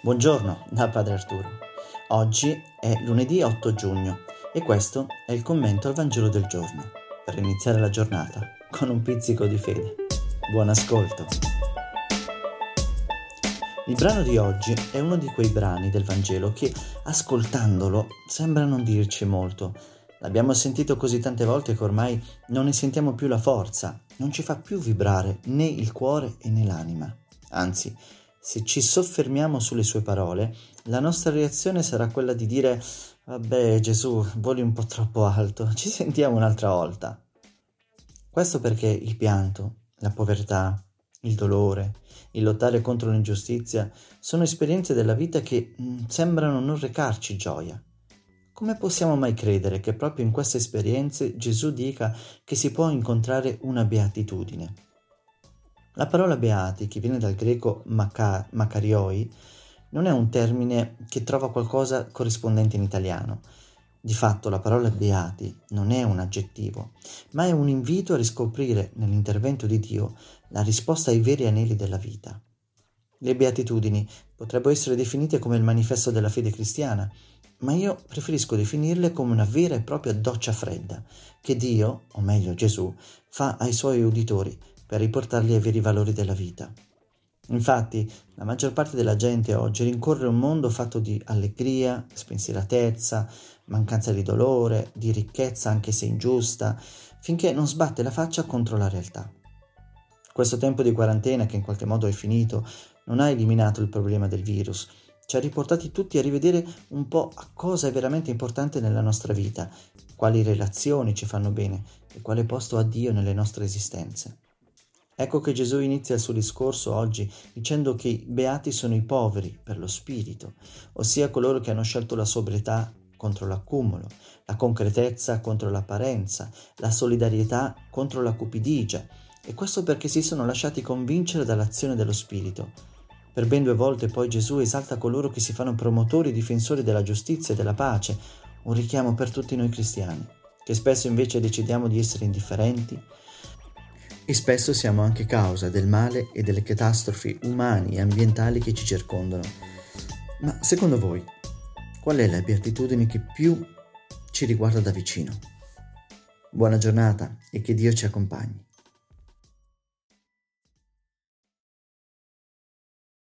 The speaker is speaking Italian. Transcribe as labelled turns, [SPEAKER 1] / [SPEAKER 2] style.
[SPEAKER 1] Buongiorno da Padre Arturo. Oggi è lunedì 8 giugno e questo è il commento al Vangelo del giorno per iniziare la giornata con un pizzico di fede. Buon ascolto. Il brano di oggi è uno di quei brani del Vangelo che, ascoltandolo, sembra non dirci molto. L'abbiamo sentito così tante volte che ormai non ne sentiamo più la forza, non ci fa più vibrare né il cuore né l'anima. Anzi, se ci soffermiamo sulle sue parole, la nostra reazione sarà quella di dire Vabbè Gesù, voli un po' troppo alto, ci sentiamo un'altra volta. Questo perché il pianto, la povertà, il dolore, il lottare contro l'ingiustizia sono esperienze della vita che mm, sembrano non recarci gioia. Come possiamo mai credere che proprio in queste esperienze Gesù dica che si può incontrare una beatitudine? La parola beati, che viene dal greco maca, macarioi, non è un termine che trova qualcosa corrispondente in italiano. Di fatto la parola beati non è un aggettivo, ma è un invito a riscoprire nell'intervento di Dio la risposta ai veri aneli della vita. Le beatitudini potrebbero essere definite come il manifesto della fede cristiana, ma io preferisco definirle come una vera e propria doccia fredda che Dio, o meglio Gesù, fa ai suoi uditori per riportarli ai veri valori della vita. Infatti, la maggior parte della gente oggi rincorre un mondo fatto di allegria, spensieratezza, mancanza di dolore, di ricchezza anche se ingiusta, finché non sbatte la faccia contro la realtà. Questo tempo di quarantena, che in qualche modo è finito, non ha eliminato il problema del virus, ci ha riportati tutti a rivedere un po' a cosa è veramente importante nella nostra vita, quali relazioni ci fanno bene e quale posto ha Dio nelle nostre esistenze. Ecco che Gesù inizia il suo discorso oggi dicendo che beati sono i poveri per lo spirito, ossia coloro che hanno scelto la sobrietà contro l'accumulo, la concretezza contro l'apparenza, la solidarietà contro la cupidigia, e questo perché si sono lasciati convincere dall'azione dello Spirito. Per ben due volte poi Gesù esalta coloro che si fanno promotori e difensori della giustizia e della pace, un richiamo per tutti noi cristiani, che spesso invece decidiamo di essere indifferenti, e spesso siamo anche causa del male e delle catastrofi umane e ambientali che ci circondano. Ma secondo voi, qual è la beatitudine che più ci riguarda da vicino? Buona giornata e che Dio ci accompagni.